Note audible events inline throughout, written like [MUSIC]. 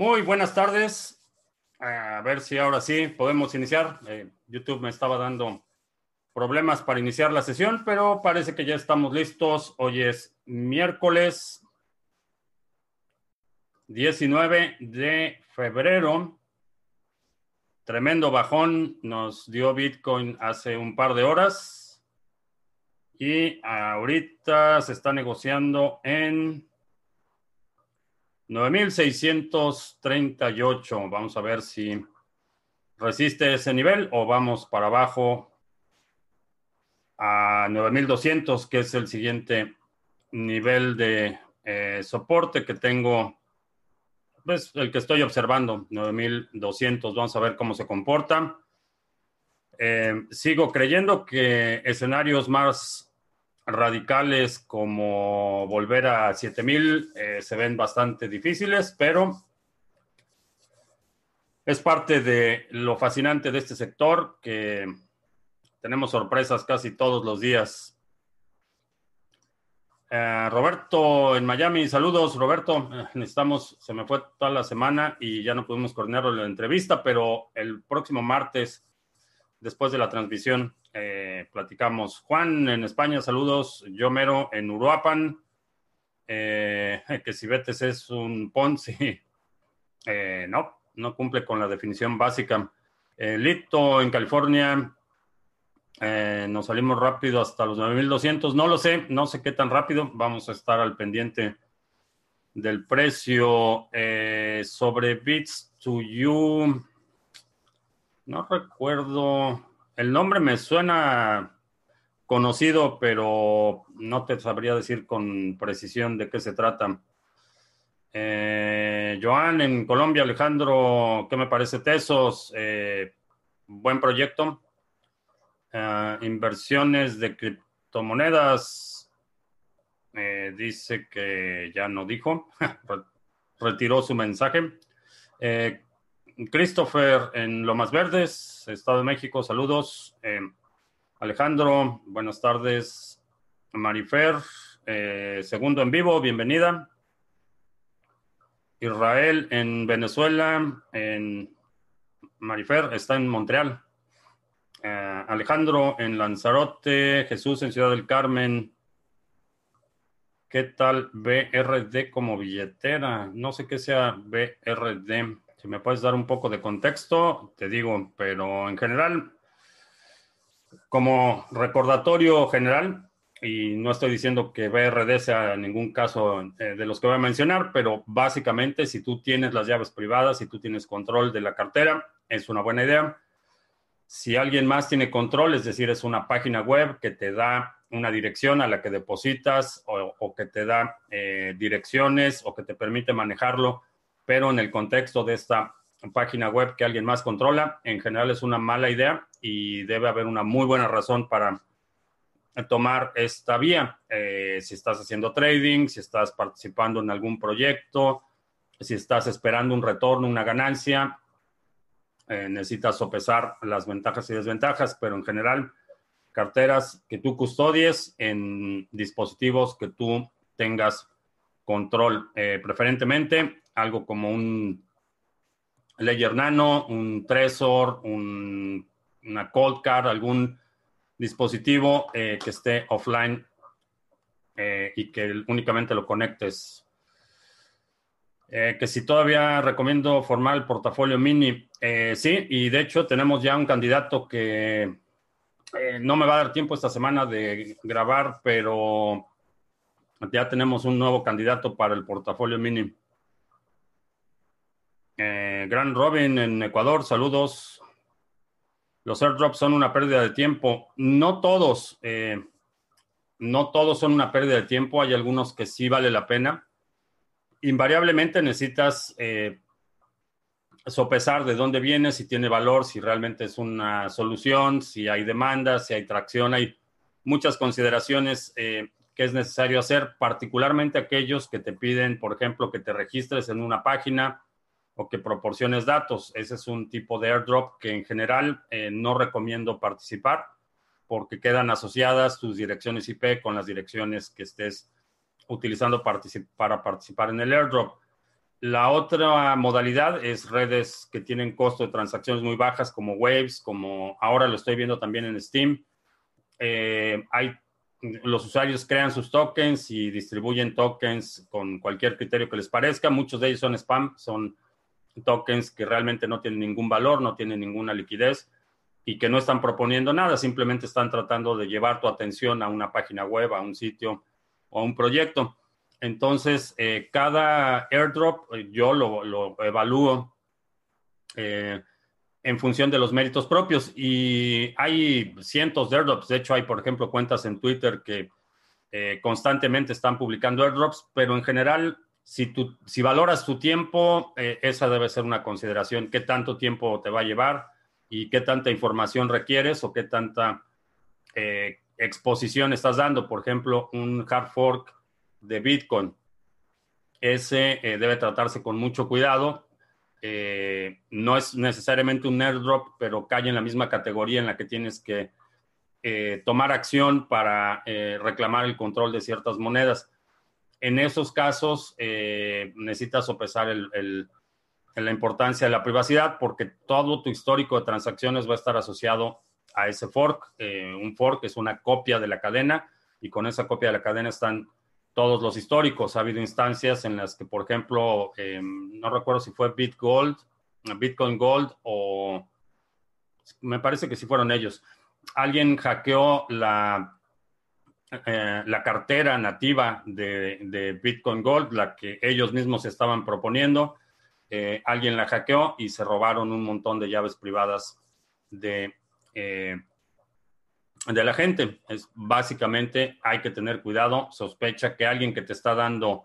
Muy buenas tardes. A ver si ahora sí podemos iniciar. Eh, YouTube me estaba dando problemas para iniciar la sesión, pero parece que ya estamos listos. Hoy es miércoles 19 de febrero. Tremendo bajón nos dio Bitcoin hace un par de horas. Y ahorita se está negociando en 9638. Vamos a ver si resiste ese nivel o vamos para abajo a 9200, que es el siguiente nivel de eh, soporte que tengo. Pues el que estoy observando, 9200. Vamos a ver cómo se comporta. Eh, sigo creyendo que escenarios más radicales como volver a 7000 eh, se ven bastante difíciles, pero es parte de lo fascinante de este sector que tenemos sorpresas casi todos los días. Eh, Roberto en Miami, saludos Roberto, eh, necesitamos, se me fue toda la semana y ya no pudimos coordinar la entrevista, pero el próximo martes, después de la transmisión, eh, platicamos. Juan en España, saludos. Yo mero en Uruapan. Eh, [LAUGHS] que si Betes es un Ponzi. [LAUGHS] Eh, no, no cumple con la definición básica. Lito en California. nos salimos rápido hasta los 9200. No lo sé, no sé qué tan rápido. Vamos a estar al pendiente del precio sobre Bits to You. No recuerdo. El nombre me suena conocido, pero no te sabría decir con precisión de qué se trata. Eh, Joan en Colombia, Alejandro, ¿qué me parece Tesos? Eh, buen proyecto. Eh, inversiones de criptomonedas. dice que ya no dijo. [LAUGHS] Retiró su mensaje. Christopher en Lomas Verdes, Estado de México, saludos. Eh, Alejandro, buenas tardes. Marifer, eh, segundo en vivo, bienvenida. Israel en Venezuela, en Marifer está en Montreal. Eh, Alejandro en Lanzarote, Jesús en Ciudad del Carmen. ¿Qué tal BRD como billetera? No sé qué sea BRD. Si me puedes dar un poco de contexto, te digo, pero en general, como recordatorio general, y no estoy diciendo que BRD sea ningún caso eh, de los que voy a mencionar, pero básicamente si tú tienes las llaves privadas, si tú tienes control de la cartera, es una buena idea. Si alguien más tiene control, es decir, es una página web que te da una dirección a la que depositas o, que te da eh, direcciones o que te permite manejarlo pero en el contexto de esta página web que alguien más controla, en general es una mala idea y debe haber una muy buena razón para tomar esta vía. Eh, si estás haciendo trading, si estás participando en algún proyecto, si estás esperando un retorno, una ganancia, eh, necesitas sopesar las ventajas y desventajas, pero en general, carteras que tú custodies en dispositivos que tú tengas control, eh, preferentemente algo como un Ledger Nano, un Trezor, una Cold Card, algún dispositivo eh, que esté offline eh, y que únicamente lo conectes. Eh, que si todavía recomiendo formar el portafolio mini, sí, y de hecho tenemos ya un candidato que no me va a dar tiempo esta semana de grabar, pero ya tenemos un nuevo candidato para el portafolio mini. Eh, Gran Robin en Ecuador, saludos. Los airdrops son una pérdida de tiempo. No todos, eh, no todos son una pérdida de tiempo. Hay algunos que sí vale la pena. Invariablemente necesitas eh, sopesar de dónde viene, si tiene valor, si realmente es una solución, si hay demanda, si hay tracción. Hay muchas consideraciones que es necesario hacer, particularmente aquellos que te piden, por ejemplo, que te registres en una página o que proporciones datos. Ese es un tipo de airdrop que en general eh, no recomiendo participar porque quedan asociadas tus direcciones IP con las direcciones que estés utilizando para participar en el airdrop. La otra modalidad es redes que tienen costo de transacciones muy bajas, como Waves, como ahora lo estoy viendo también en Steam. Eh, hay, los usuarios crean sus tokens y distribuyen tokens con cualquier criterio que les parezca. Muchos de ellos son spam, son tokens que realmente no tienen ningún valor, no tienen ninguna liquidez y que no están proponiendo nada, simplemente están tratando de llevar tu atención a una página web, a un sitio o a un proyecto. Entonces, eh, cada airdrop eh, yo lo, evalúo eh, en función de los méritos propios y hay cientos de airdrops. De hecho, hay, por ejemplo, cuentas en Twitter que constantemente están publicando airdrops, pero en general, si, tú, si valoras tu tiempo, esa debe ser una consideración. ¿Qué tanto tiempo te va a llevar y qué tanta información requieres o qué tanta exposición estás dando? Por ejemplo, un hard fork de Bitcoin. Ese eh, debe tratarse con mucho cuidado. Eh, no es necesariamente un airdrop, pero cae en la misma categoría en la que tienes que eh, tomar acción para reclamar el control de ciertas monedas. En esos casos necesitas sopesar la importancia de la privacidad porque todo tu histórico de transacciones va a estar asociado a ese fork. un fork es una copia de la cadena y con esa copia de la cadena están todos los históricos. Ha habido instancias en las que, por ejemplo, em, no recuerdo si fue BitGold, Bitcoin Gold o me parece que sí fueron ellos. Alguien hackeó la, eh, la cartera nativa de, Bitcoin Gold, la que ellos mismos estaban proponiendo. Eh, alguien la hackeó y se robaron un montón de llaves privadas de eh, de la gente. Es básicamente hay que tener cuidado, sospecha que alguien que te está dando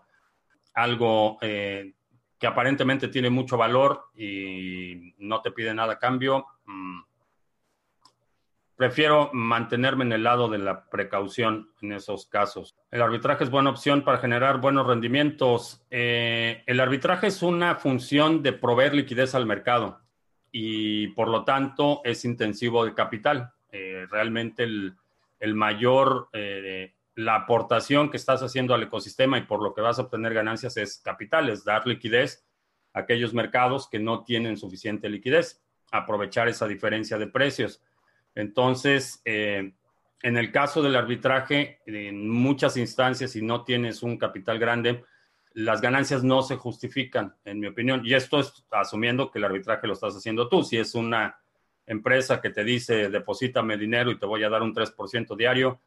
algo que aparentemente tiene mucho valor y no te pide nada a cambio, mm, prefiero mantenerme en el lado de la precaución en esos casos. El arbitraje es buena opción para generar buenos rendimientos. Eh, el arbitraje es una función de proveer liquidez al mercado y por lo tanto es intensivo de capital. Eh, realmente el, mayor, eh, la aportación que estás haciendo al ecosistema y por lo que vas a obtener ganancias es capital, es dar liquidez a aquellos mercados que no tienen suficiente liquidez, aprovechar esa diferencia de precios. Entonces, eh, en el caso del arbitraje, en muchas instancias, si no tienes un capital grande, las ganancias no se justifican, en mi opinión. Y esto es asumiendo que el arbitraje lo estás haciendo tú. Si es una empresa que te dice deposítame dinero y te voy a dar un 3% diario,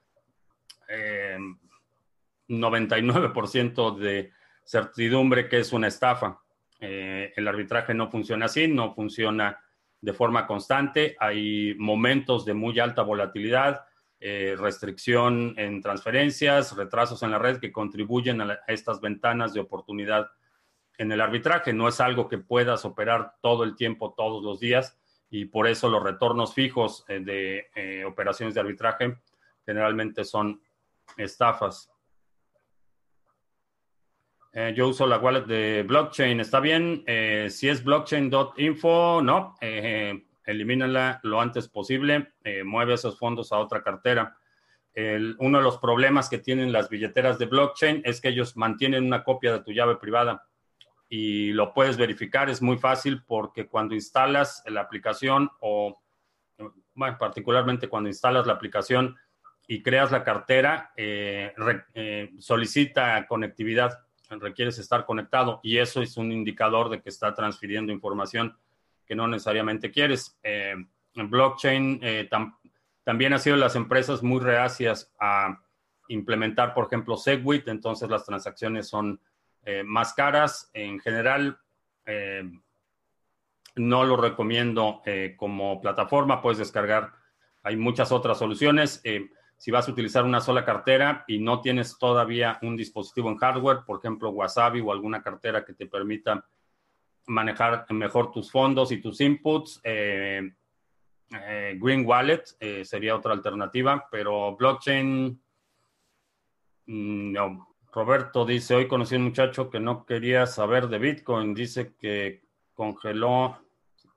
99% eh, de certidumbre que es una estafa. Eh, el arbitraje no funciona así, no funciona de forma constante. Hay momentos de muy alta volatilidad, eh, restricción en transferencias, retrasos en la red que contribuyen a, estas ventanas de oportunidad en el arbitraje. No es algo que puedas operar todo el tiempo, todos los días y por eso los retornos fijos eh, de eh, operaciones de arbitraje generalmente son estafas. Eh, yo uso la wallet de blockchain, ¿está bien? si es blockchain.info, no, elimínala lo antes posible, mueve esos fondos a otra cartera. uno de los problemas que tienen las billeteras de blockchain es que ellos mantienen una copia de tu llave privada y lo puedes verificar. Es muy fácil porque cuando instalas la aplicación o, bueno, particularmente cuando instalas la aplicación y creas la cartera, eh, eh, solicita conectividad, requieres estar conectado y eso es un indicador de que está transfiriendo información que no necesariamente quieres. Eh, en blockchain también ha sido las empresas muy reacias a implementar, por ejemplo, Segwit, entonces las transacciones son eh, más caras. En general, eh, no lo recomiendo eh, como plataforma. Puedes descargar, hay muchas otras soluciones. Si vas a utilizar una sola cartera y no tienes todavía un dispositivo en hardware, por ejemplo, Wasabi o alguna cartera que te permita manejar mejor tus fondos y tus inputs, Green Wallet sería otra alternativa, pero blockchain, mm, no, Roberto dice, hoy conocí a un muchacho que no quería saber de Bitcoin, dice que congeló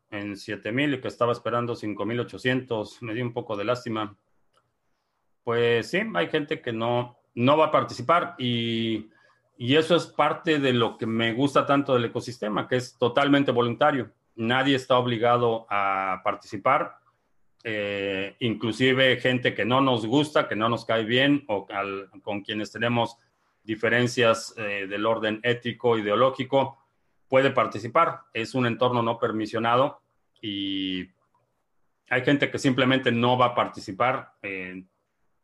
en 7000 y que estaba esperando 5800, me dio un poco de lástima. Pues sí, hay gente que no, no va a participar y Y eso es parte de lo que me gusta tanto del ecosistema, que es totalmente voluntario. Nadie está obligado a participar, eh, inclusive gente que no nos gusta, que no nos cae bien o con quienes tenemos diferencias eh, del orden ético, ideológico, puede participar. Es un entorno no permisionado y hay gente que simplemente no va a participar eh,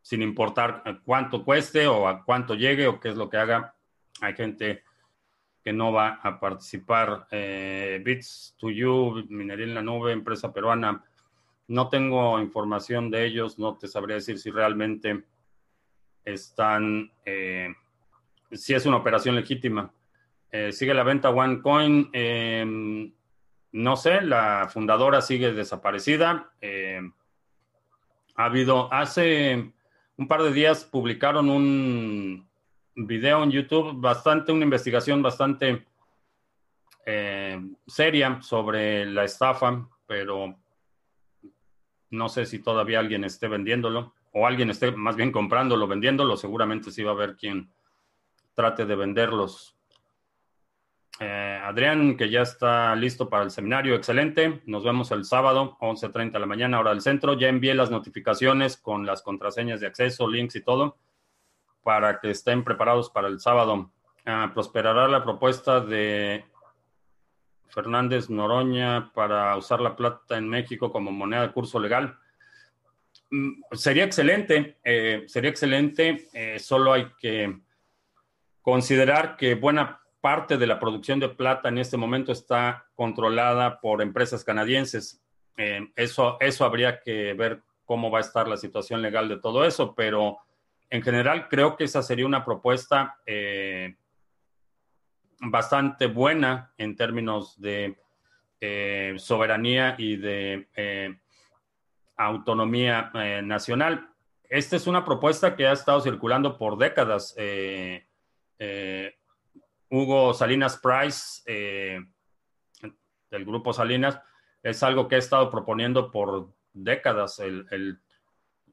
sin importar cuánto cueste o a cuánto llegue o qué es lo que haga. Hay gente que no va a participar. Eh, Bits to You, Minería en la Nube, empresa peruana. No tengo información de ellos, no te sabría decir si realmente están, eh, si es una operación legítima. Eh, sigue la venta OneCoin. Em, no sé, la fundadora sigue desaparecida. Ha habido, hace un par de días publicaron un video en YouTube, bastante, una investigación bastante eh, seria sobre la estafa, pero no sé si todavía alguien esté vendiéndolo o alguien esté más bien comprándolo, vendiéndolo. Seguramente sí va a haber quien trate de venderlos. Eh, Adrián, que ya está listo para el seminario, excelente. Nos vemos el sábado, 11.30 de la mañana, hora del centro. Ya envié las notificaciones con las contraseñas de acceso, links y todo, para que estén preparados para el sábado. Ah, prosperará la propuesta de Fernández Noroña para usar la plata en México como moneda de curso legal. Mm, sería excelente, eh, sería excelente, eh, solo hay que considerar que buena parte de la producción de plata en este momento está controlada por empresas canadienses. Eh, eso, eso habría que ver cómo va a estar la situación legal de todo eso, pero en general creo que esa sería una propuesta eh, bastante buena en términos de eh, soberanía y de autonomía nacional. Esta es una propuesta que ha estado circulando por décadas. Hugo Salinas Price, eh, del grupo Salinas, es algo que ha estado proponiendo por décadas, el,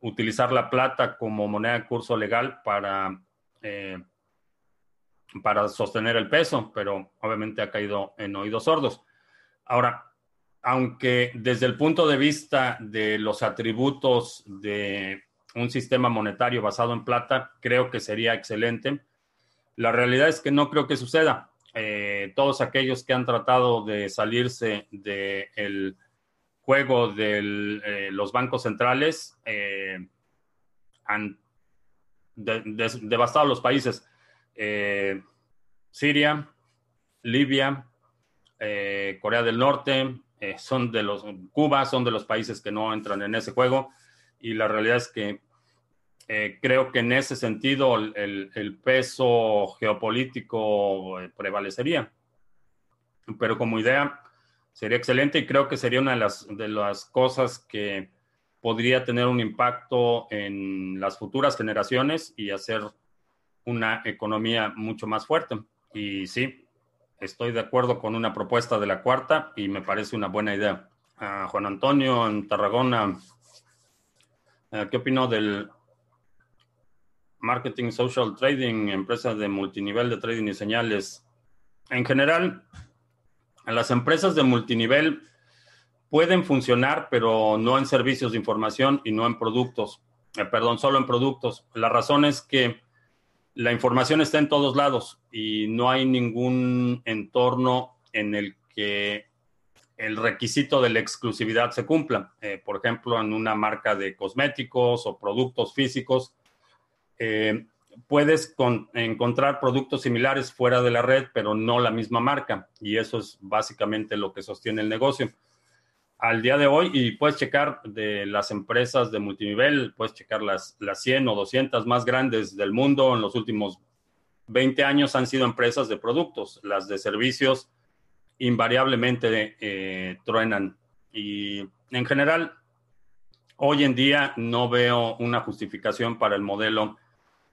utilizar la plata como moneda de curso legal para, eh, para sostener el peso, pero obviamente ha caído en oídos sordos. Ahora, aunque desde el punto de vista de los atributos de un sistema monetario basado en plata, creo que sería excelente la realidad es que no creo que suceda. Eh, todos aquellos que han tratado de salirse del juego de eh, los bancos centrales eh, han devastado los países. Siria, Libia, Corea del Norte, son de los, Cuba son de los países que no entran en ese juego y la realidad es que eh, creo que en ese sentido el, peso geopolítico eh, prevalecería. Pero como idea sería excelente y creo que sería una de las, de las cosas que podría tener un impacto en las futuras generaciones y hacer una economía mucho más fuerte. Y sí, estoy de acuerdo con una propuesta de la cuarta y me parece una buena idea. Juan Antonio en Tarragona, eh, ¿qué opinó del marketing, social trading, empresas de multinivel de trading y señales. En general, las empresas de multinivel pueden funcionar, pero no en servicios de información y no en productos. Eh, perdón, solo en productos. La razón es que la información está en todos lados y no hay ningún entorno en el que el requisito de la exclusividad se cumpla. Eh, por ejemplo, en una marca de cosméticos o productos físicos, eh, puedes encontrar productos similares fuera de la red, pero no la misma marca. Y eso es básicamente lo que sostiene el negocio. Al día de hoy, y puedes checar de las empresas de multinivel, puedes checar las, las 100 o 200 más grandes del mundo en los últimos 20 años han sido empresas de productos. Las de servicios invariablemente eh, truenan. Y en general, hoy en día no veo una justificación para el modelo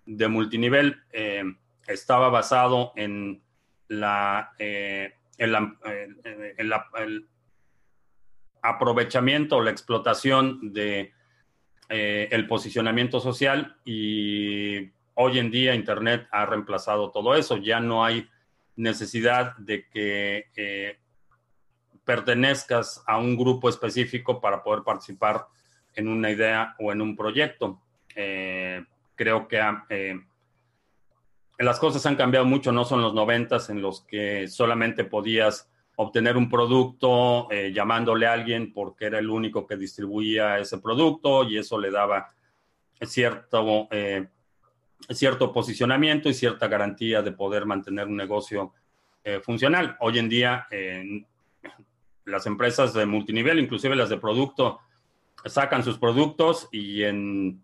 de multinivel eh, estaba basado en la, eh, eh, el aprovechamiento o la explotación de el posicionamiento social y hoy en día Internet ha reemplazado todo eso. Ya no hay necesidad de que pertenezcas a un grupo específico para poder participar en una idea o en un proyecto. Creo que eh, las cosas han cambiado mucho, no son los noventas en los que solamente podías obtener un producto llamándole a alguien porque era el único que distribuía ese producto y eso le daba cierto cierto posicionamiento y cierta garantía de poder mantener un negocio eh, funcional. Hoy en día, las empresas de multinivel, inclusive las de producto, sacan sus productos y en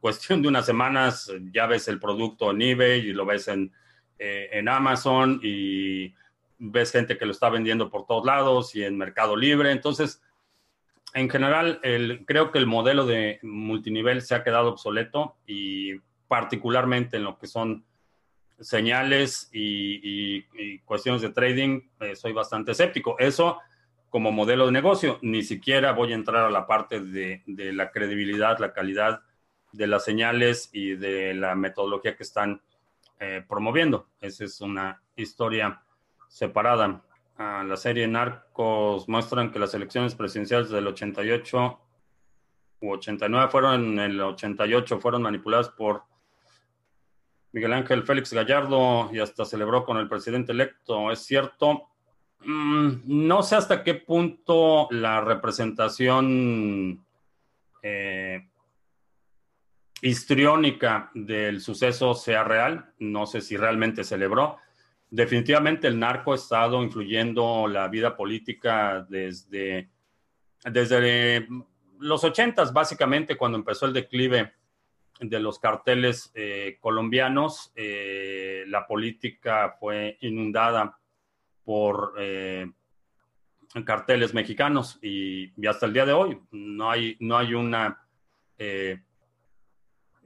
cuestión de unas semanas ya ves el producto en eBay y lo ves en, eh, en Amazon y ves gente que lo está vendiendo por todos lados y en Mercado Libre. Entonces, en general, el, creo que el modelo de multinivel se ha quedado obsoleto y particularmente en lo que son señales y, cuestiones de trading, eh, soy bastante escéptico. Eso como modelo de negocio, ni siquiera voy a entrar a la parte de, la credibilidad, la calidad de las señales y de la metodología que están eh, promoviendo. Esa es una historia separada. Ah, la serie Narcos muestran que las elecciones presidenciales del 88 u 89 fueron en el 88 fueron manipuladas por Miguel Ángel Félix Gallardo y hasta celebró con el presidente electo. ¿Es cierto? Mm, no sé hasta qué punto la representación eh, histriónica del suceso sea real. No sé si realmente celebró. Definitivamente el narco ha estado influyendo la vida política desde, desde los ochentas, básicamente, cuando empezó el declive de los carteles eh, colombianos, eh, la política fue inundada por eh, carteles mexicanos y, hasta el día de hoy no hay, no hay una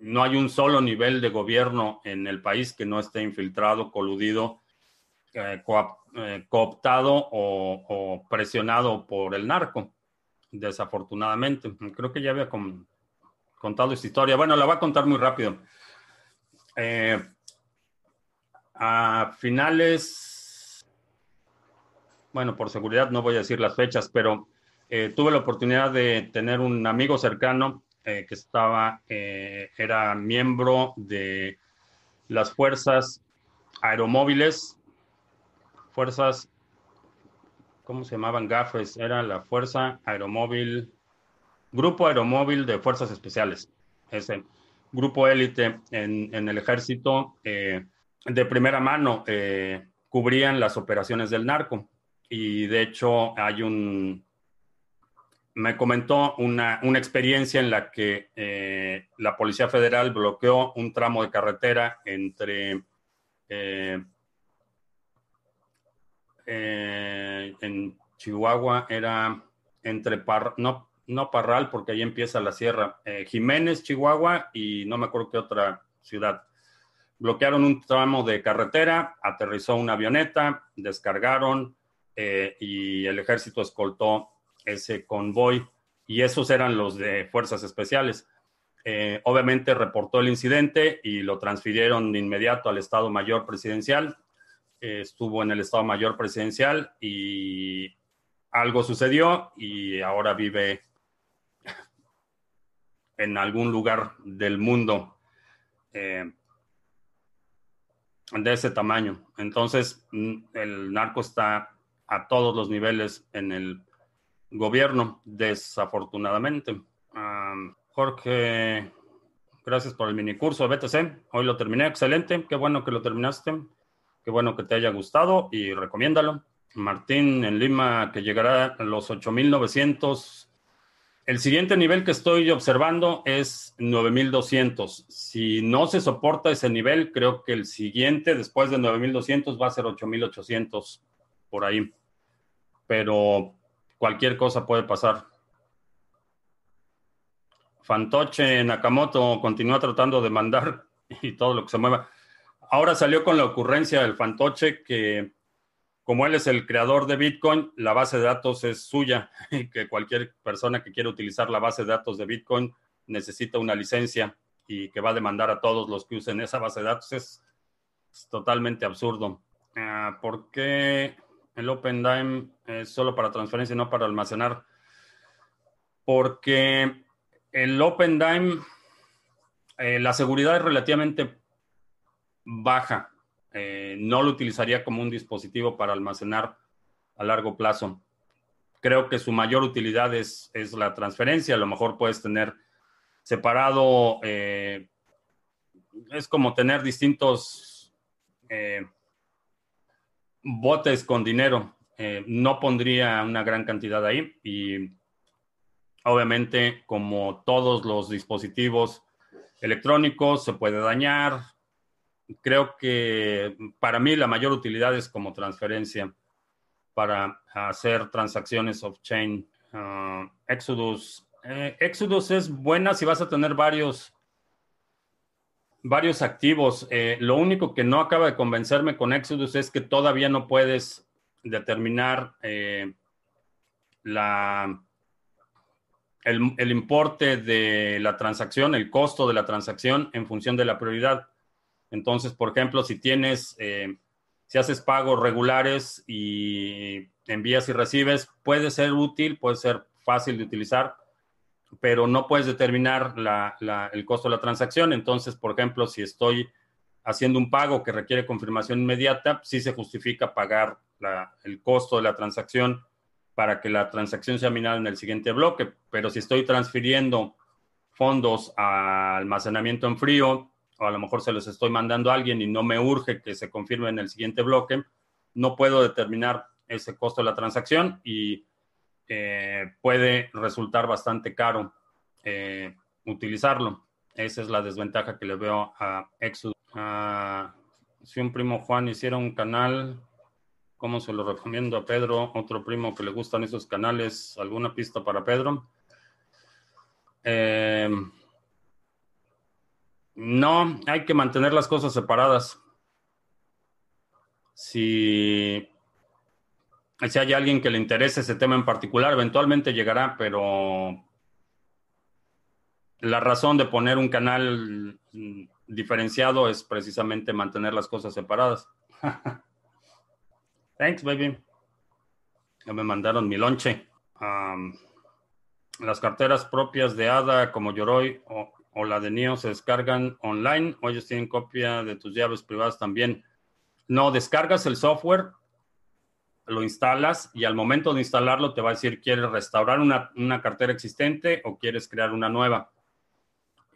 no hay un solo nivel de gobierno en el país que no esté infiltrado, coludido, cooptado o, presionado por el narco, desafortunadamente. Creo que ya había contado esta historia. Bueno, la voy a contar muy rápido. Eh, a finales, bueno, por seguridad no voy a decir las fechas, pero eh, tuve la oportunidad de tener un amigo cercano eh, que estaba, era miembro de las fuerzas aeromóviles, fuerzas, ¿cómo se llamaban? GAFES, era la Fuerza Aeromóvil Grupo Aeromóvil de Fuerzas Especiales, ese grupo élite en, el ejército eh, de primera mano eh, cubrían las operaciones del narco. Y de hecho hay un, me comentó una, experiencia en la que eh, la Policía Federal bloqueó un tramo de carretera entre en Chihuahua era entre Par, no, no Parral, porque ahí empieza la sierra, eh, Jiménez, Chihuahua y no me acuerdo qué otra ciudad. Bloquearon un tramo de carretera, aterrizó una avioneta, descargaron eh, y el ejército escoltó ese convoy y esos eran los de fuerzas especiales. Eh, obviamente reportó el incidente y lo transfirieron de inmediato al Estado Mayor Presidencial. estuvo en el Estado Mayor Presidencial y algo sucedió y ahora vive [LAUGHS] en algún lugar del mundo eh, de ese tamaño. Entonces, mm, el narco está a todos los niveles en el gobierno, desafortunadamente. Jorge, gracias por el mini curso de BTC. Hoy lo terminé, excelente. Qué bueno que lo terminaste. Qué bueno que te haya gustado y recomiéndalo. Martín en Lima, que llegará a los 8900 el siguiente nivel que estoy observando es 9200. Si no se soporta ese nivel, creo que el siguiente después de 9200 va a ser 8800 por ahí. Pero cualquier cosa puede pasar. Fantoche Nakamoto continúa tratando de mandar [LAUGHS] y todo lo que se mueva. Ahora salió con la ocurrencia del fantoche que como él es el creador de Bitcoin, la base de datos es suya [LAUGHS] y que cualquier persona que quiera utilizar la base de datos de Bitcoin necesita una licencia y que va a demandar a todos los que usen esa base de datos es, totalmente absurdo. Ah, ¿Por qué el OpenDime es solo para transferencia y no para almacenar? Porque el OpenDime, eh, la seguridad es relativamente baja. Eh, no lo utilizaría como un dispositivo para almacenar a largo plazo. Creo que su mayor utilidad es, es la transferencia. A lo mejor puedes tener separado, eh, es como tener distintos botes con dinero. no pondría una gran cantidad ahí y Obviamente, como todos los dispositivos electrónicos, se puede dañar. Creo que para mí la mayor utilidad es como transferencia para hacer transacciones off-chain. Ah, Exodus. Eh, Exodus es buena si vas a tener varios, varios activos. Eh, lo único que no acaba de convencerme con Exodus es que todavía no puedes determinar eh, la el, importe de la transacción, el costo de la transacción en función de la prioridad. Entonces, por ejemplo, si tienes, eh, si haces pagos regulares y envías y recibes, puede ser útil, puede ser fácil de utilizar, pero no puedes determinar el costo de la transacción. Entonces, por ejemplo, si estoy haciendo un pago que requiere confirmación inmediata, sí se justifica pagar el costo de la transacción para que la transacción sea minada en el siguiente bloque. Pero si estoy transfiriendo fondos a almacenamiento en frío, o a lo mejor se los estoy mandando a alguien y no me urge que se confirme en el siguiente bloque, no puedo determinar ese costo de la transacción y eh, puede resultar bastante caro eh, utilizarlo. Esa es la desventaja que le veo a Exodus. Ah, si un primo Juan hiciera un canal ¿Cómo se lo recomiendo a Pedro? Otro primo que le gustan esos canales. ¿Alguna pista para Pedro? Eh, no, hay que mantener las cosas separadas. Si, si hay alguien que le interese ese tema en particular, eventualmente llegará, pero la razón de poner un canal diferenciado es precisamente mantener las cosas separadas. [LAUGHS] Thanks, baby. Ya me mandaron mi lonche. las carteras propias de ADA como Yoroi o, la de NIO se descargan online o ellos tienen copia de tus llaves privadas también. No, descargas el software, lo instalas y al momento de instalarlo te va a decir, ¿quieres restaurar una, cartera existente o quieres crear una nueva?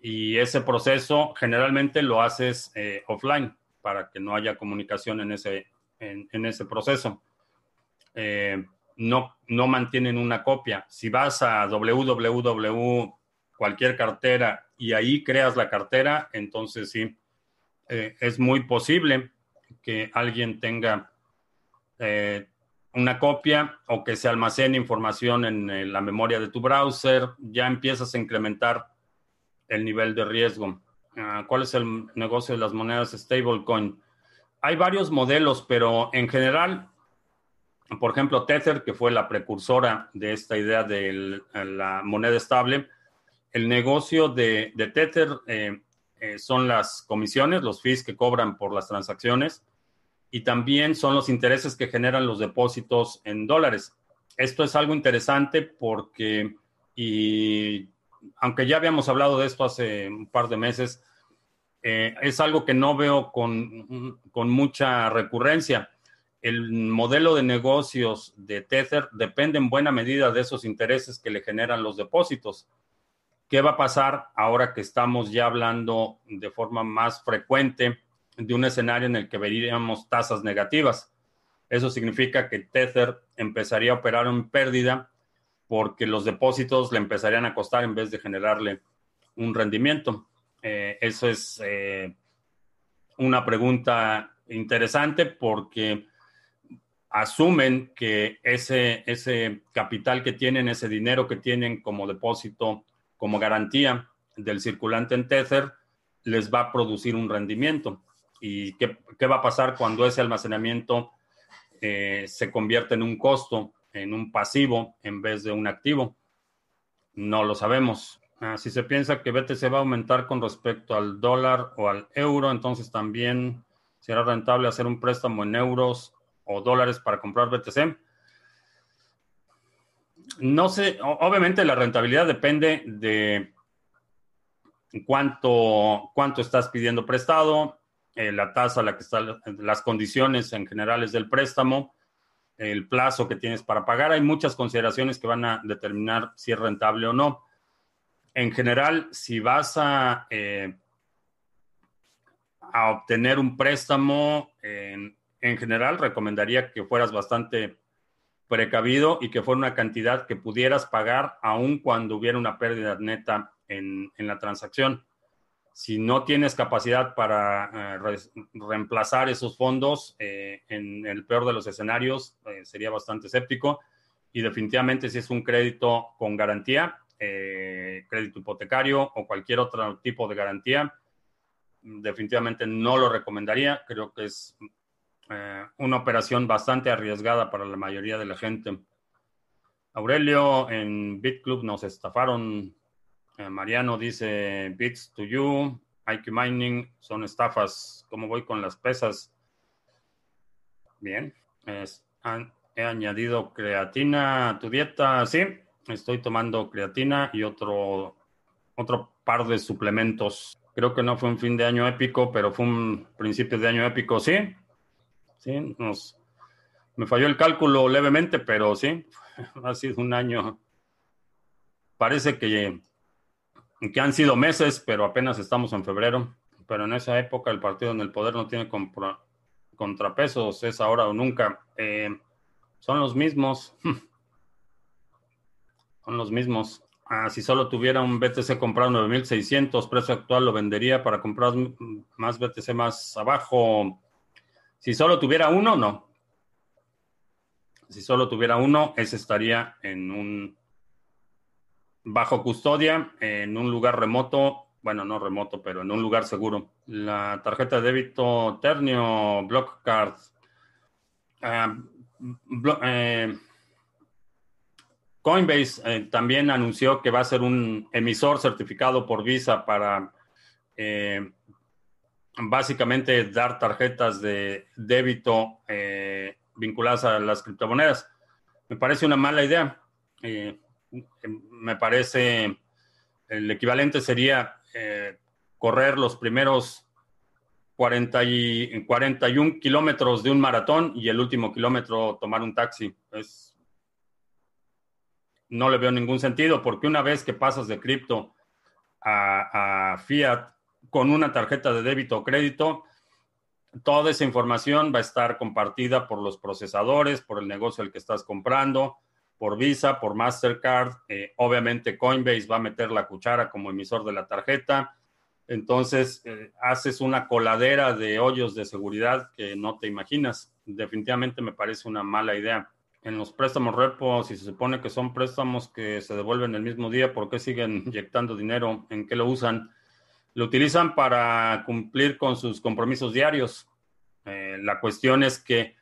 Y ese proceso generalmente lo haces eh, offline para que no haya comunicación en ese, en, ese proceso. Eh, no, no mantienen una copia. Si vas a www cualquier cartera y ahí creas la cartera, entonces sí, eh, es muy posible que alguien tenga eh, una copia o que se almacene información en la memoria de tu browser, ya empiezas a incrementar el nivel de riesgo. Ah, ¿Cuál es el negocio de las monedas stablecoin? hay varios modelos, pero en general, por ejemplo, Tether, que fue la precursora de esta idea de la moneda estable, el negocio de, Tether eh, eh, son las comisiones, los fees que cobran por las transacciones y también son los intereses que generan los depósitos en dólares. Esto es algo interesante porque, y aunque ya habíamos hablado de esto hace un par de meses, eh, es algo que no veo con, mucha recurrencia. El modelo de negocios de Tether depende en buena medida de esos intereses que le generan los depósitos. ¿Qué va a pasar ahora que estamos ya hablando de forma más frecuente de un escenario en el que veríamos tasas negativas? Eso significa que Tether empezaría a operar en pérdida porque los depósitos le empezarían a costar en vez de generarle un rendimiento. Eh, eso es eh, una pregunta interesante porque asumen que ese, ese capital que tienen, ese dinero que tienen como depósito, como garantía del circulante en Tether, les va a producir un rendimiento. ¿Y qué, va a pasar cuando ese almacenamiento eh, se convierte en un costo, en un pasivo en vez de un activo? No lo sabemos. Ah, si se piensa que BTC va a aumentar con respecto al dólar o al euro, entonces también será rentable hacer un préstamo en euros o dólares para comprar BTC. No sé, obviamente la rentabilidad depende de cuánto, cuánto estás pidiendo prestado, eh, la tasa, la que están las condiciones en generales del préstamo, el plazo que tienes para pagar. Hay muchas consideraciones que van a determinar si es rentable o no. En general, si vas a, eh, a obtener un préstamo, en, en general recomendaría que fueras bastante precavido y que fuera una cantidad que pudieras pagar aun cuando hubiera una pérdida neta en, la transacción. Si no tienes capacidad para eh, reemplazar esos fondos, eh, en el peor de los escenarios, eh, sería bastante escéptico. Y definitivamente si es un crédito con garantía, crédito hipotecario o cualquier otro tipo de garantía, definitivamente no lo recomendaría. Creo que es una operación bastante arriesgada para la mayoría de la gente. Aurelio, en BitClub nos estafaron eh, Mariano dice, bits to you, IQ Mining, son estafas. ¿Cómo voy con las pesas? Bien. he añadido creatina a tu dieta. Sí, estoy tomando creatina y otro, otro par de suplementos. Creo que no fue un fin de año épico, pero fue un principio de año épico, sí. Sí, nos, me falló el cálculo levemente, pero sí, [LAUGHS] ha sido un año. Parece que que han sido meses, pero apenas estamos en febrero. Pero en esa época el partido en el poder no tiene contrapesos, es ahora o nunca. Eh, son los mismos. [LAUGHS] son los mismos. Ah, si solo tuviera un BTC comprado 9600, precio actual lo vendería para comprar más BTC más abajo. Si solo tuviera uno, no. Si solo tuviera uno, ese estaría en un bajo custodia en un lugar remoto, bueno, no remoto, pero en un lugar seguro. La tarjeta de débito Ternio Block Card. Ah, eh, Coinbase eh, también anunció que va a ser un emisor certificado por Visa para eh, básicamente dar tarjetas de débito vinculadas a las criptomonedas. Me parece una mala idea me parece el equivalente sería eh, correr los primeros 40 y, 41 kilómetros de un maratón y el último kilómetro tomar un taxi. Es, no le veo ningún sentido porque una vez que pasas de cripto a, a fiat con una tarjeta de débito o crédito, toda esa información va a estar compartida por los procesadores, por el negocio al que estás comprando, por Visa, por Mastercard. Eh, obviamente Coinbase va a meter la cuchara como emisor de la tarjeta. Entonces, eh, haces una coladera de hoyos de seguridad que no te imaginas. Definitivamente me parece una mala idea. En los préstamos repo, si se supone que son préstamos que se devuelven el mismo día, ¿por qué siguen [LAUGHS] inyectando dinero? ¿En qué lo usan? Lo utilizan para cumplir con sus compromisos diarios. Eh, la cuestión es que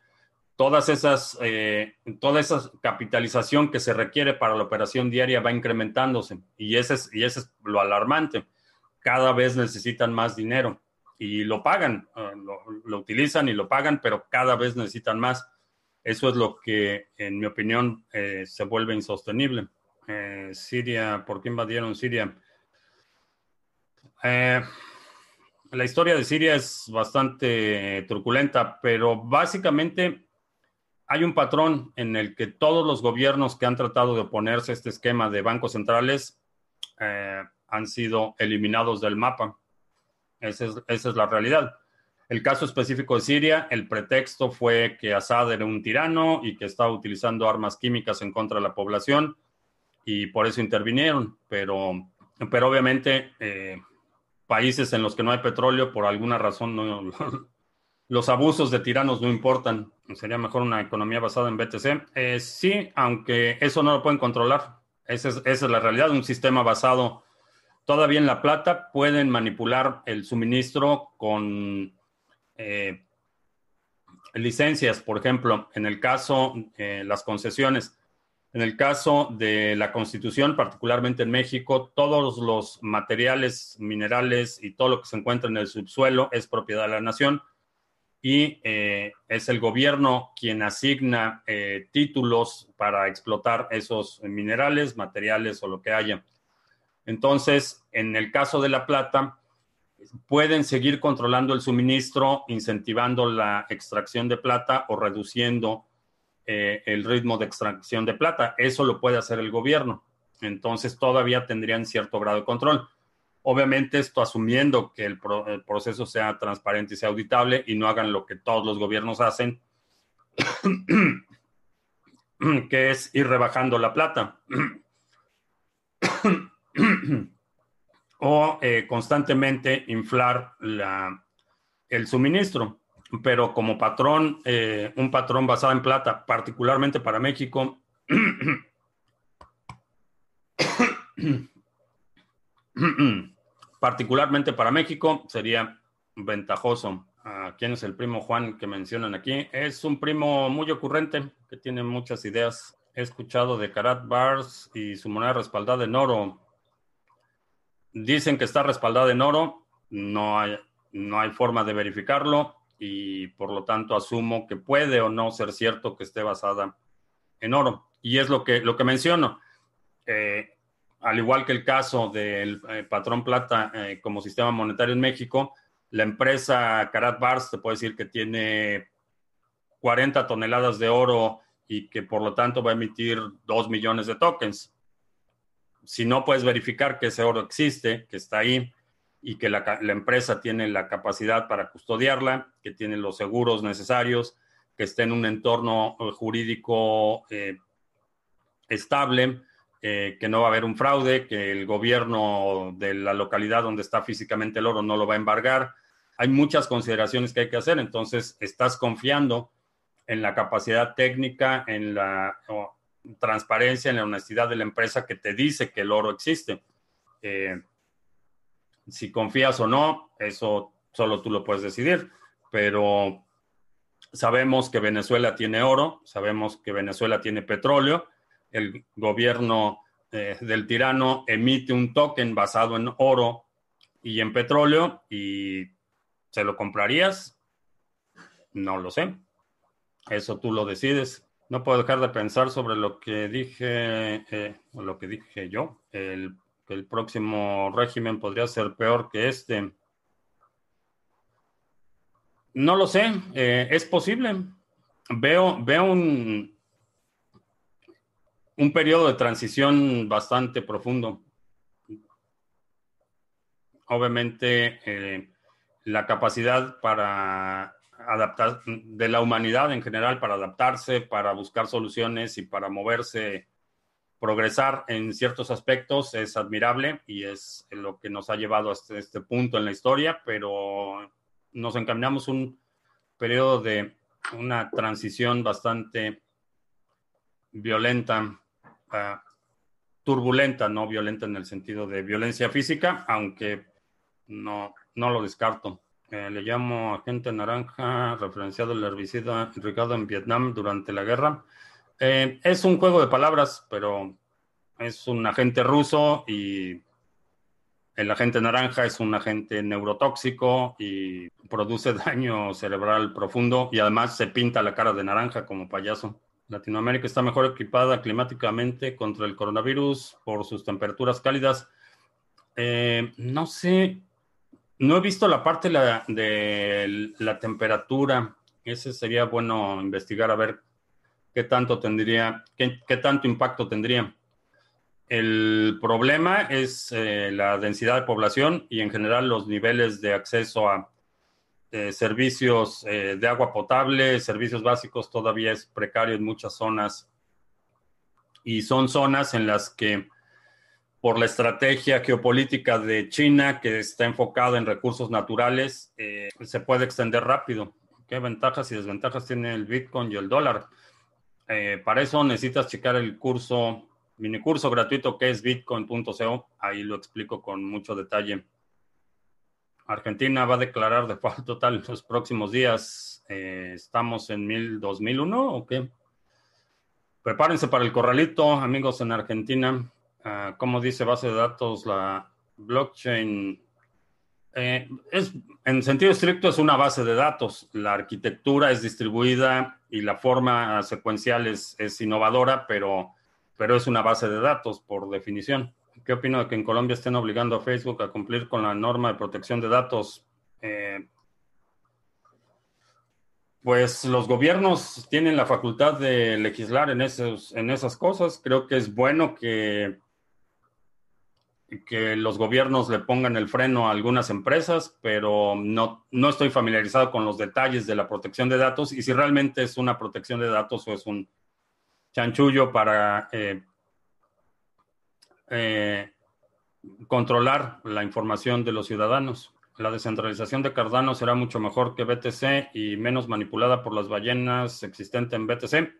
todas esas, eh, toda esa capitalización que se requiere para la operación diaria va incrementándose y ese, es, y ese es lo alarmante. Cada vez necesitan más dinero y lo pagan, eh, lo, utilizan y lo pagan, pero cada vez necesitan más. Eso es lo que, en mi opinión, eh, se vuelve insostenible. Siria, ¿por qué invadieron Siria? la historia de Siria es bastante truculenta, pero básicamente hay un patrón en el que todos los gobiernos que han tratado de oponerse a este esquema de bancos centrales eh, han sido eliminados del mapa. Esa es, la realidad. El caso específico de Siria, el pretexto fue que Assad era un tirano y que estaba utilizando armas químicas en contra de la población y por eso intervinieron. Pero, pero obviamente eh, países en los que no hay petróleo por alguna razón [LAUGHS] los abusos de tiranos no importan. Sería mejor una economía basada en BTC. Eh, sí, aunque eso no lo pueden controlar. Esa es, la realidad. Un sistema basado todavía en la plata pueden manipular el suministro con eh, licencias, por ejemplo, en el caso, eh, las concesiones. En el caso de la constitución, particularmente en México, todos los materiales, minerales y todo lo que se encuentra en el subsuelo es propiedad de la nación y eh, es el gobierno quien asigna eh, títulos para explotar esos minerales, materiales o lo que haya. Entonces, en el caso de la plata, pueden seguir controlando el suministro, incentivando la extracción de plata o reduciendo eh, el ritmo de extracción de plata. Eso lo puede hacer el gobierno. Entonces todavía tendrían cierto grado de control. Obviamente esto asumiendo que el, proceso sea transparente y sea auditable y no hagan lo que todos los gobiernos hacen, [CLEARS THROAT] que es ir rebajando la plata. [CLEARS THROAT] o eh, constantemente inflar la, el suministro pero como patrón, eh, un patrón basado en plata, particularmente para México, [CLEARS THROAT] particularmente para México, sería ventajoso. ¿Quién es el primo Juan que mencionan aquí? Es un primo muy ocurrente que tiene muchas ideas. He escuchado de Karat Bars y su moneda respaldada en oro. Dicen que está respaldada en oro. No hay, no hay forma de verificarlo y por lo tanto asumo que puede o no ser cierto que esté basada en oro. Y es lo que, lo que menciono. Eh, al igual que el caso del eh, patrón plata eh, como sistema monetario en México, la empresa Karat Bars te puede decir que tiene 40 toneladas de oro y que por lo tanto va a emitir 2 millones de tokens. Si no puedes verificar que ese oro existe, que está ahí, y que la, empresa tiene la capacidad para custodiarla, que tiene los seguros necesarios, que esté en un entorno eh, jurídico estable, eh, que no va a haber un fraude, que el gobierno de la localidad donde está físicamente el oro no lo va a embargar. Hay muchas consideraciones que hay que hacer, entonces estás confiando en la capacidad técnica, en la transparencia, en la honestidad de la empresa que te dice que el oro existe. Si confías o no, eso solo tú lo puedes decidir, pero sabemos que Venezuela tiene oro, sabemos que Venezuela tiene petróleo, el gobierno eh, del tirano emite un token basado en oro y en petróleo y ¿se lo comprarías? No lo sé. Eso tú lo decides. No puedo dejar de pensar sobre lo que dije, eh, lo que dije yo. El el próximo régimen podría ser peor que este. No lo sé, eh, es posible. Veo, veo un, un periodo de transición bastante profundo. Obviamente, eh, la capacidad para adaptar de la humanidad en general para adaptarse, para buscar soluciones y para moverse progresar en ciertos aspectos es admirable y es lo que nos ha llevado hasta este punto en la historia, pero nos encaminamos un periodo de una transición bastante violenta, turbulenta, no violenta en el sentido de violencia física, aunque no, no lo descarto. Eh, le llamo agente naranja, referenciado el herbicida irrigado en Vietnam durante la guerra. Eh, es un juego de palabras, pero es un agente ruso y el agente naranja es un agente neurotóxico y produce [LAUGHS] daño cerebral profundo y además se pinta la cara de naranja como payaso. Latinoamérica está mejor equipada climáticamente contra el coronavirus por sus temperaturas cálidas. Eh, no sé, no he visto la parte de la temperatura. Ese sería bueno investigar a ver qué tanto tendría, qué, tanto impacto tendría. El problema es eh, la densidad de población y en general los niveles de acceso a eh, servicios eh, de agua potable, servicios básicos todavía es precario en muchas zonas y son zonas en las que por la estrategia geopolítica de China que está enfocada en recursos naturales se puede extender rápido. ¿Qué ventajas y desventajas tiene el Bitcoin y el dólar? Eh, para eso necesitas checar el curso, mini curso gratuito que es bitcoin.co. Ahí lo explico con mucho detalle. Argentina va a declarar de default total en los próximos días. Eh, ¿Estamos en mil, 2001 o qué? Prepárense para el corralito, amigos en Argentina. Uh, ¿Cómo dice base de datos la blockchain? Eh, es, en sentido estricto es una base de datos. La arquitectura es distribuida y la forma secuencial es, es innovadora, pero, pero es una base de datos por definición. ¿Qué opino de que en Colombia estén obligando a Facebook a cumplir con la norma de protección de datos? Eh, pues los gobiernos tienen la facultad de legislar en, esos, en esas cosas. Creo que es bueno que, que los gobiernos le pongan el freno a algunas empresas, pero no, no estoy familiarizado con los detalles de la protección de datos y si realmente es una protección de datos o es un chanchullo para eh, eh, controlar la información de los ciudadanos. La descentralización de Cardano será mucho mejor que BTC y menos manipulada por las ballenas existentes en BTC.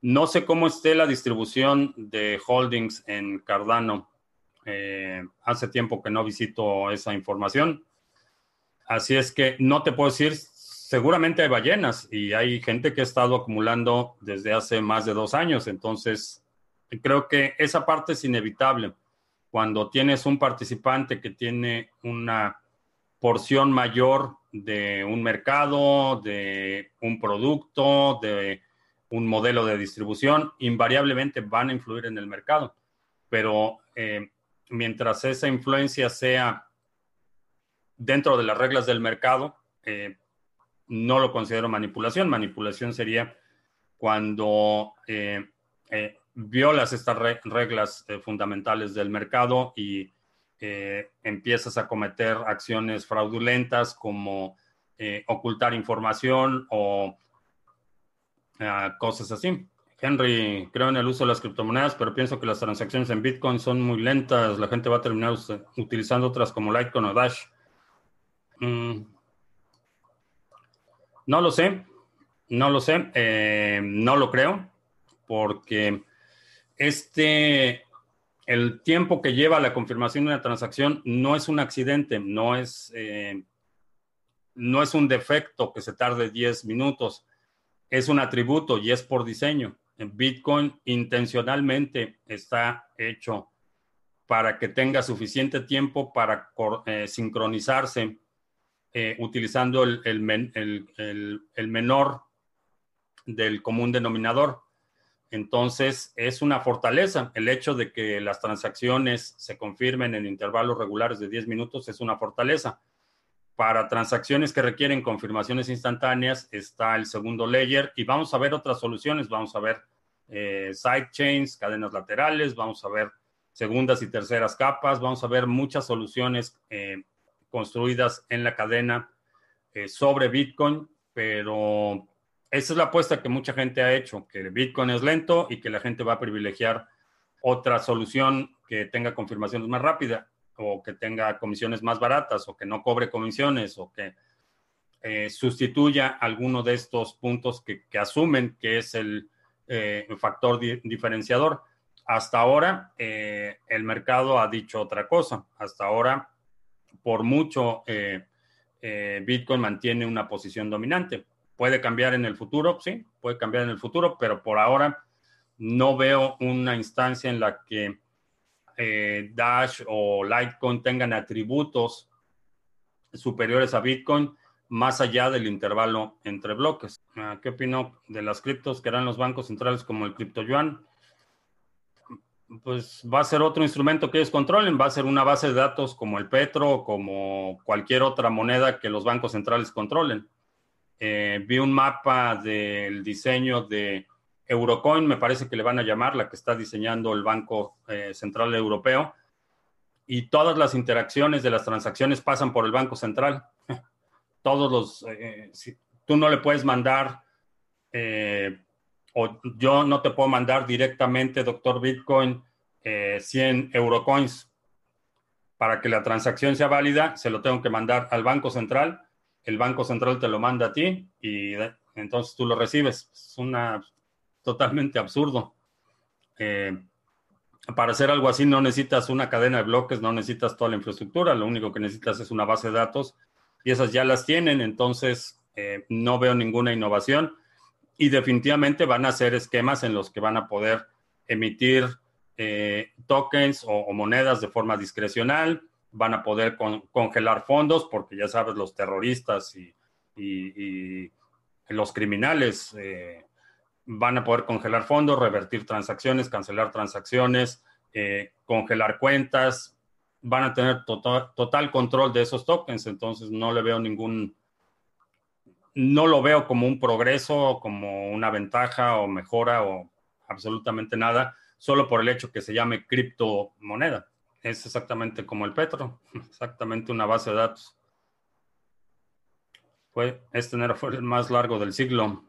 No sé cómo esté la distribución de holdings en Cardano. Eh, hace tiempo que no visito esa información. Así es que no te puedo decir, seguramente hay ballenas y hay gente que ha estado acumulando desde hace más de dos años. Entonces, creo que esa parte es inevitable. Cuando tienes un participante que tiene una porción mayor de un mercado, de un producto, de un modelo de distribución, invariablemente van a influir en el mercado. Pero eh, mientras esa influencia sea dentro de las reglas del mercado, eh, no lo considero manipulación. Manipulación sería cuando eh, violas estas reglas fundamentales del mercado y eh, empiezas a cometer acciones fraudulentas como eh, ocultar información o ah, cosas así. Henry, creo en el uso de las criptomonedas, pero pienso que las transacciones en Bitcoin son muy lentas. La gente va a terminar utilizando otras como Litecoin o Dash. Mm. No lo sé, no lo sé, eh, no lo creo, porque este el tiempo que lleva la confirmación de una transacción no es un accidente, no es, eh, no es un defecto que se tarde 10 minutos, es un atributo y es por diseño. Bitcoin intencionalmente está hecho para que tenga suficiente tiempo para eh, sincronizarse eh, utilizando el, el menor del común denominador. Entonces, es una fortaleza. El hecho de que las transacciones se confirmen en intervalos regulares de 10 minutos es una fortaleza. Para transacciones que requieren confirmaciones instantáneas está el segundo layer y vamos a ver otras soluciones. Vamos a ver eh, sidechains, cadenas laterales, vamos a ver segundas y terceras capas, vamos a ver muchas soluciones eh, construidas en la cadena eh, sobre Bitcoin, pero esa es la apuesta que mucha gente ha hecho, que Bitcoin es lento y que la gente va a privilegiar otra solución que tenga confirmaciones más rápida o que tenga comisiones más baratas o que no cobre comisiones o que eh, sustituya alguno de estos puntos que, asumen que es el, eh, factor diferenciador. Hasta ahora eh, el mercado ha dicho otra cosa. Hasta ahora, por mucho, Bitcoin mantiene una posición dominante Puede cambiar en el futuro, sí, puede cambiar en el futuro, pero por ahora no veo una instancia en la que eh, Dash o Litecoin tengan atributos superiores a Bitcoin más allá del intervalo entre bloques. Ah, ¿Qué opino de las criptos que harán los bancos centrales como el cripto yuan? Pues va a ser otro instrumento que ellos controlen, va a ser una base de datos como el Petro o como cualquier otra moneda que los bancos centrales controlen. Eh, vi un mapa del diseño de Eurocoin, me parece que le van a llamar, la que está diseñando el Banco eh, Central Europeo, y todas las interacciones de las transacciones pasan por el Banco Central. [LAUGHS] Todos los, eh, si, tú no le puedes mandar, o yo no te puedo mandar directamente, doctor Bitcoin, 100 Eurocoins. Para que la transacción sea válida, se lo tengo que mandar al Banco Central el Banco Central te lo manda a ti y entonces tú lo recibes. Es una totalmente absurdo. Eh, para hacer algo así no necesitas una cadena de bloques, no necesitas toda la infraestructura, lo único que necesitas es una base de datos y esas ya las tienen, entonces eh, no veo ninguna innovación. y definitivamente van a ser esquemas en los que van a poder emitir eh, tokens o, monedas de forma discrecional, van a poder congelar fondos porque ya sabes, los terroristas y, los criminales eh, van a poder congelar fondos, revertir transacciones, cancelar transacciones, eh, congelar cuentas, van a tener total, total control de esos tokens, entonces no le veo ningún, no lo veo como un progreso, como una ventaja o mejora o absolutamente nada, solo por el hecho que se llame criptomoneda. Es exactamente como el petro, [LAUGHS] exactamente una base de datos. Fue, este enero fue el más largo del siglo.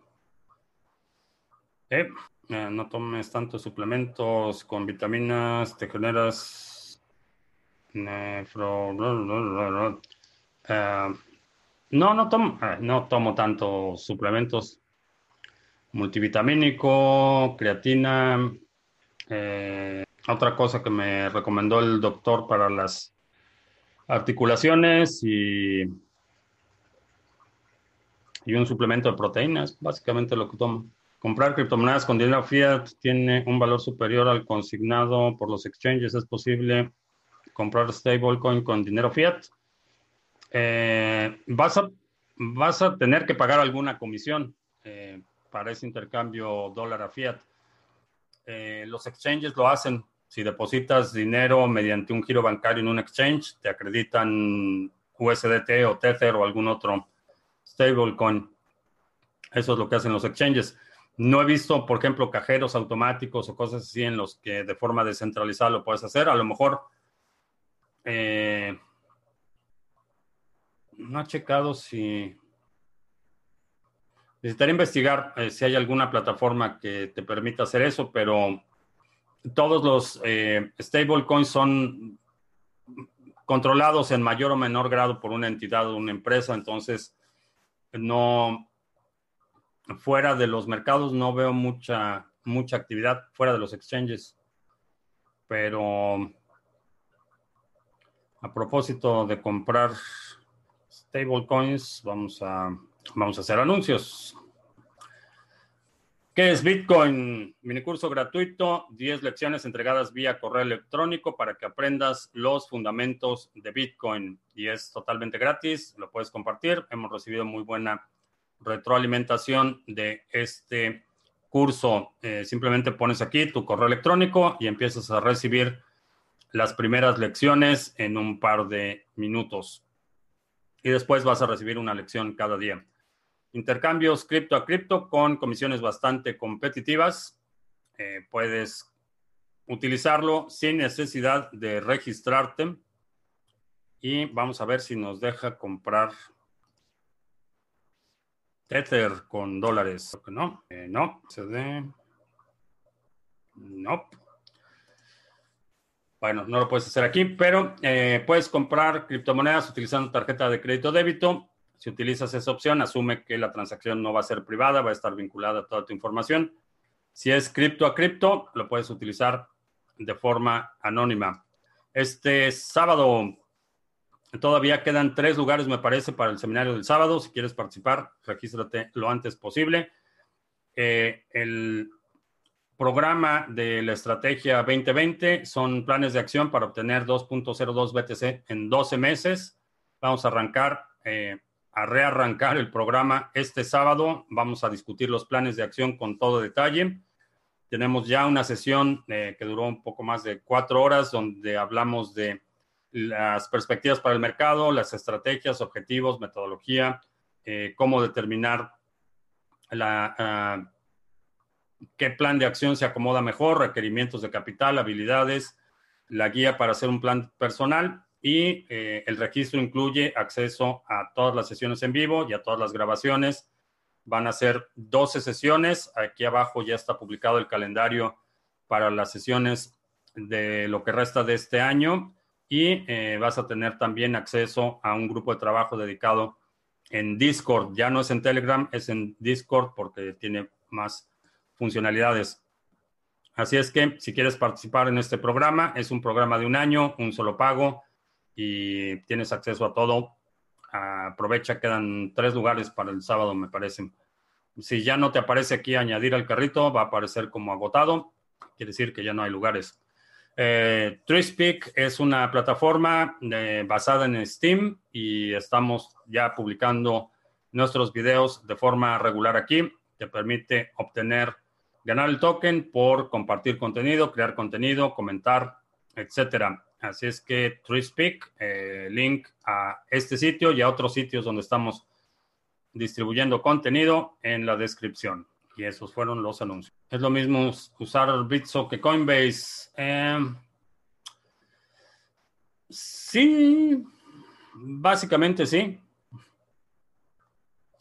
Eh, eh, no tomes tantos suplementos con vitaminas, te generas nefro. Eh, no, no tomo, no tomo tantos suplementos. Multivitamínico, creatina. Otra cosa que me recomendó el doctor para las articulaciones y, y un suplemento de proteínas, básicamente lo que tomo. Comprar criptomonedas con dinero fiat tiene un valor superior al consignado por los exchanges. ¿Es posible comprar stablecoin con dinero fiat? Eh, vas, a, vas a tener que pagar alguna comisión eh, para ese intercambio dólar a fiat. Eh, los exchanges lo hacen. Si depositas dinero mediante un giro bancario en un exchange, te acreditan USDT o Tether o algún otro stablecoin. Eso es lo que hacen los exchanges. No he visto, por ejemplo, cajeros automáticos o cosas así en los que de forma descentralizada lo puedes hacer. A lo mejor eh, no ha checado si necesitaría investigar eh, si hay alguna plataforma que te permita hacer eso, pero todos los eh, stablecoins son controlados en mayor o menor grado por una entidad o una empresa, entonces no, fuera de los mercados no veo mucha, mucha actividad fuera de los exchanges. Pero a propósito de comprar stablecoins, vamos a, vamos a hacer anuncios. ¿Qué es Bitcoin? Minicurso gratuito, 10 lecciones entregadas vía correo electrónico para que aprendas los fundamentos de Bitcoin. Y es totalmente gratis, lo puedes compartir. Hemos recibido muy buena retroalimentación de este curso. Eh, simplemente pones aquí tu correo electrónico y empiezas a recibir las primeras lecciones en un par de minutos. Y después vas a recibir una lección cada día. Intercambios cripto a cripto con comisiones bastante competitivas. Eh, puedes utilizarlo sin necesidad de registrarte. Y vamos a ver si nos deja comprar Tether con dólares. No, eh, no, CD. No. Bueno, no lo puedes hacer aquí, pero eh, puedes comprar criptomonedas utilizando tarjeta de crédito débito. Si utilizas esa opción, asume que la transacción no va a ser privada, va a estar vinculada a toda tu información. Si es cripto a cripto, lo puedes utilizar de forma anónima. Este sábado Todavía quedan tres lugares, me parece, para el seminario del sábado. Si quieres participar, regístrate lo antes posible. Eh, el programa de la estrategia 2020 son planes de acción para obtener 2.02 BTC en 12 meses. Vamos a arrancar, eh, a rearrancar el programa este sábado. Vamos a discutir los planes de acción con todo detalle. Tenemos ya una sesión eh, que duró un poco más de cuatro horas donde hablamos de las perspectivas para el mercado, las estrategias, objetivos, metodología, eh, cómo determinar la, ah, qué plan de acción se acomoda mejor, requerimientos de capital, habilidades, la guía para hacer un plan personal y eh, el registro incluye acceso a todas las sesiones en vivo y a todas las grabaciones. Van a ser 12 sesiones. Aquí abajo ya está publicado el calendario para las sesiones de lo que resta de este año y eh, vas a tener también acceso a un grupo de trabajo dedicado en Discord. Ya no es en Telegram, es en Discord porque tiene más funcionalidades. Así es que si quieres participar en este programa, es un programa de un año, un solo pago y tienes acceso a todo. Aprovecha, quedan tres lugares para el sábado, me parece. Si ya no te aparece aquí añadir al carrito, va a aparecer como agotado. Quiere decir que ya no hay lugares. Eh, es una plataforma eh, basada en Steam y estamos ya publicando nuestros videos de forma regular aquí. Te permite obtener, ganar el token por compartir contenido, crear contenido, comentar, etcétera. Así es que TreeSpeak, eh, link a este sitio y a otros sitios donde estamos distribuyendo contenido en la descripción. Y esos fueron los anuncios. Es lo mismo usar Bitso que Coinbase. Em, sí, básicamente sí.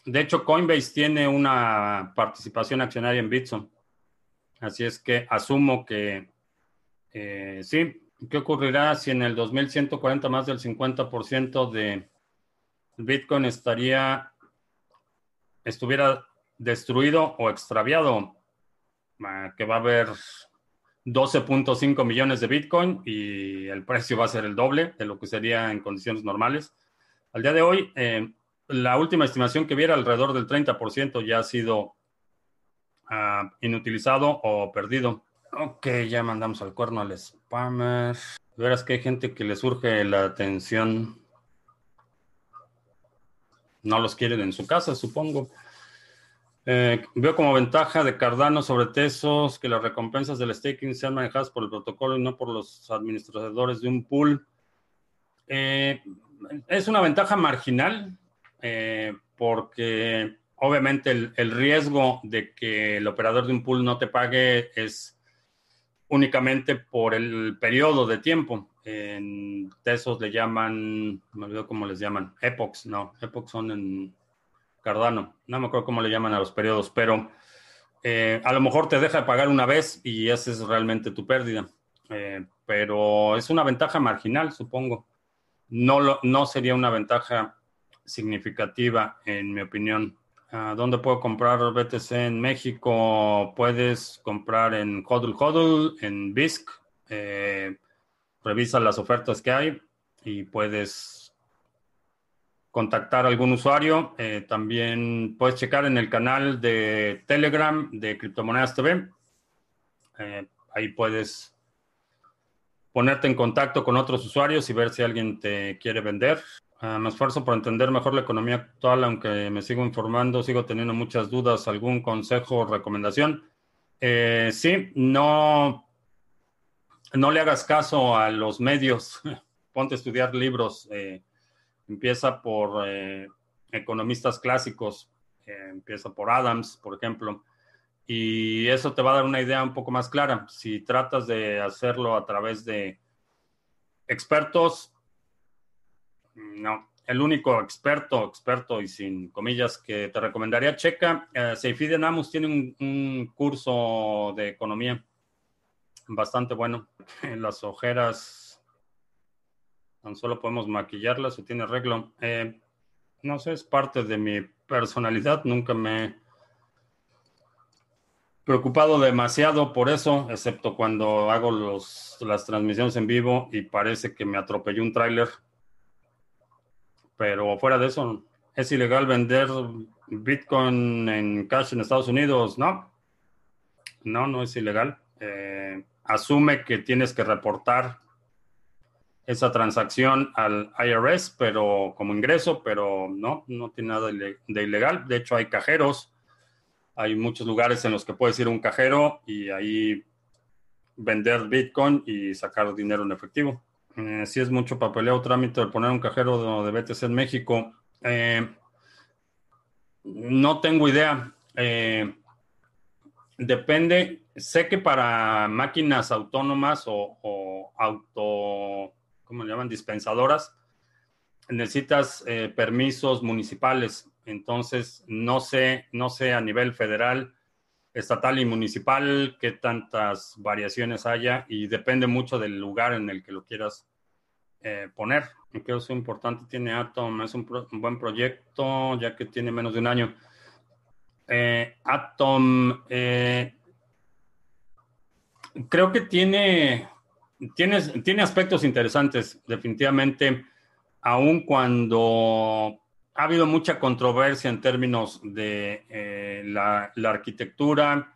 De hecho, Coinbase tiene una participación accionaria en Bitso. Así es que asumo que eh, sí. ¿Qué ocurrirá si en el 2140 más del 50% de Bitcoin estaría estuviera destruido o extraviado? Ah, que va a haber 12.5 millones de Bitcoin y el precio va a ser el doble de lo que sería en condiciones normales. Al día de hoy, eh, la última estimación que viera, alrededor del 30% ya ha sido ah, inutilizado o perdido. Ok, ya mandamos al cuerno al spammer. Verás que hay gente que le surge la atención. No los quieren en su casa, supongo. Eh, veo como ventaja de Cardano sobre Tesos que las recompensas del staking sean manejadas por el protocolo y no por los administradores de un pool. Eh, es una ventaja marginal eh, porque obviamente el, riesgo de que el operador de un pool no te pague es únicamente por el periodo de tiempo. En Tesos le llaman, me olvido cómo les llaman, epochs, no, epochs son en Cardano. No me acuerdo cómo le llaman a los periodos, pero eh, a lo mejor te deja de pagar una vez y esa es realmente tu pérdida. Eh, pero es una ventaja marginal, supongo. No, no sería una ventaja significativa, en mi opinión. ¿Dónde puedo comprar BTC en México? Puedes comprar en Hodl Hodl, en BISC. Eh, revisa las ofertas que hay y puedes contactar a algún usuario. Eh, también puedes checar en el canal de Telegram de Criptomonedas TV. Eh, ahí puedes ponerte en contacto con otros usuarios y ver si alguien te quiere vender. Ah, me esfuerzo por entender mejor la economía actual, aunque me sigo informando, sigo teniendo muchas dudas. ¿Algún consejo o recomendación? Eh, sí, no, no le hagas caso a los medios. [LAUGHS] Ponte a estudiar libros. Empieza por eh, economistas clásicos, eh, empieza por Adams, por ejemplo, y eso te va a dar una idea un poco más clara. Si tratas de hacerlo a través de expertos, no. El único experto, experto y sin comillas que te recomendaría, checa, eh, Seifide Namus tiene un, curso de economía bastante bueno. [LAUGHS] En las ojeras Tan solo podemos maquillarlas o tiene arreglo. Eh, no sé, es parte de mi personalidad. Nunca me he preocupado demasiado por eso, excepto cuando hago las transmisiones en vivo y parece que me atropelló un tráiler. Pero fuera de eso, ¿es ilegal vender Bitcoin en cash en Estados Unidos? No. No, no es ilegal. Eh, asume que tienes que reportar esa transacción al IRS, pero como ingreso, pero no, no tiene nada de ilegal. De hecho, hay cajeros, hay muchos lugares en los que puedes ir a un cajero y ahí vender Bitcoin y sacar dinero en efectivo. Eh, si es mucho papeleo trámite de poner un cajero de, BTC en México. Eh, no tengo idea. Eh, depende. Sé que para máquinas autónomas o auto ¿cómo le llaman? Dispensadoras, necesitas eh, permisos municipales. Entonces, no sé, no sé a nivel federal, estatal y municipal qué tantas variaciones haya y depende mucho del lugar en el que lo quieras eh, poner. Que es importante, tiene Atom, es un, buen proyecto ya que tiene menos de un año. Eh, Atom, creo que tiene tiene aspectos interesantes, definitivamente, aun cuando ha habido mucha controversia en términos de eh, eh, la, arquitectura,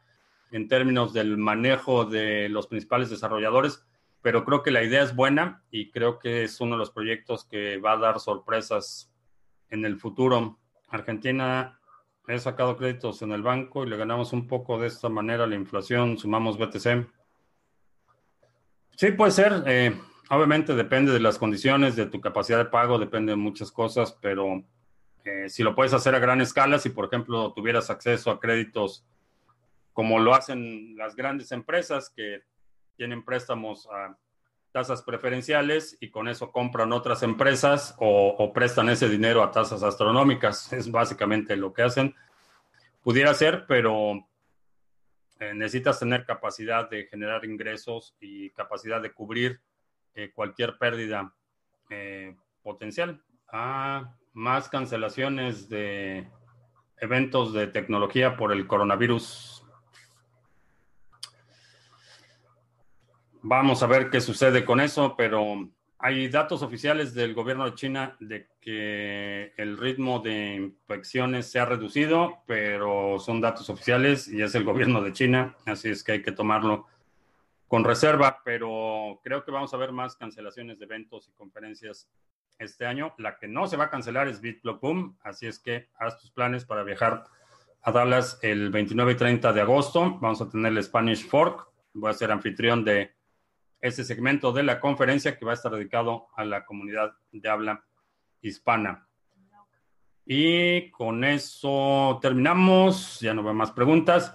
en términos del manejo de los principales desarrolladores, pero creo que la idea es buena y creo que es uno de los proyectos que va a dar sorpresas en el futuro. Argentina he sacado créditos en el banco y le ganamos un poco de esta manera la inflación, sumamos BTC. Sí, puede ser. Eh, obviamente depende de las condiciones, de tu capacidad de pago, depende de muchas cosas, pero eh, si lo puedes hacer a gran escala, si por ejemplo tuvieras acceso a créditos como lo hacen las grandes empresas que tienen préstamos a tasas preferenciales y con eso compran otras empresas o, prestan ese dinero a tasas astronómicas. [LAUGHS] Es básicamente lo que hacen. Pudiera ser, pero eh, necesitas tener capacidad de generar ingresos y capacidad de cubrir eh, cualquier pérdida eh, potencial. Ah, más cancelaciones de eventos de tecnología por el coronavirus Vamos a ver qué sucede con eso, pero hay datos oficiales del gobierno de China de que el ritmo de infecciones se ha reducido, pero son datos oficiales y es el gobierno de China, así es que hay que tomarlo con reserva, pero creo que vamos a ver más cancelaciones de eventos y conferencias este año. La que no se va a cancelar es BitBlock así es que haz tus planes para viajar a Dallas el 29 y 30 de agosto. Vamos a tener el Spanish Fork. Voy a ser anfitrión de este segmento de la conferencia que va a estar dedicado a la comunidad de habla hispana. Y con eso terminamos. Ya no veo más preguntas.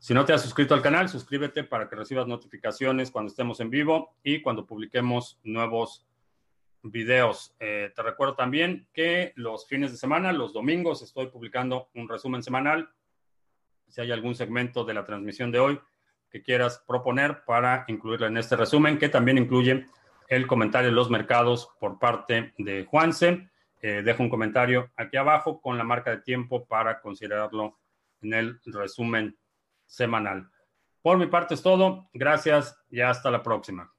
Si no te has suscrito al canal, suscríbete para que recibas notificaciones cuando estemos en vivo y cuando publiquemos nuevos videos. Eh, te recuerdo también que los fines de semana, los domingos, estoy publicando un resumen semanal. Si hay algún segmento de la transmisión de hoy que quieras proponer para incluirla en este resumen, que también incluye el comentario de los mercados por parte de Juanse. Eh, dejo un comentario aquí abajo con la marca de tiempo para considerarlo en el resumen semanal. Por mi parte es todo. Gracias y hasta la próxima.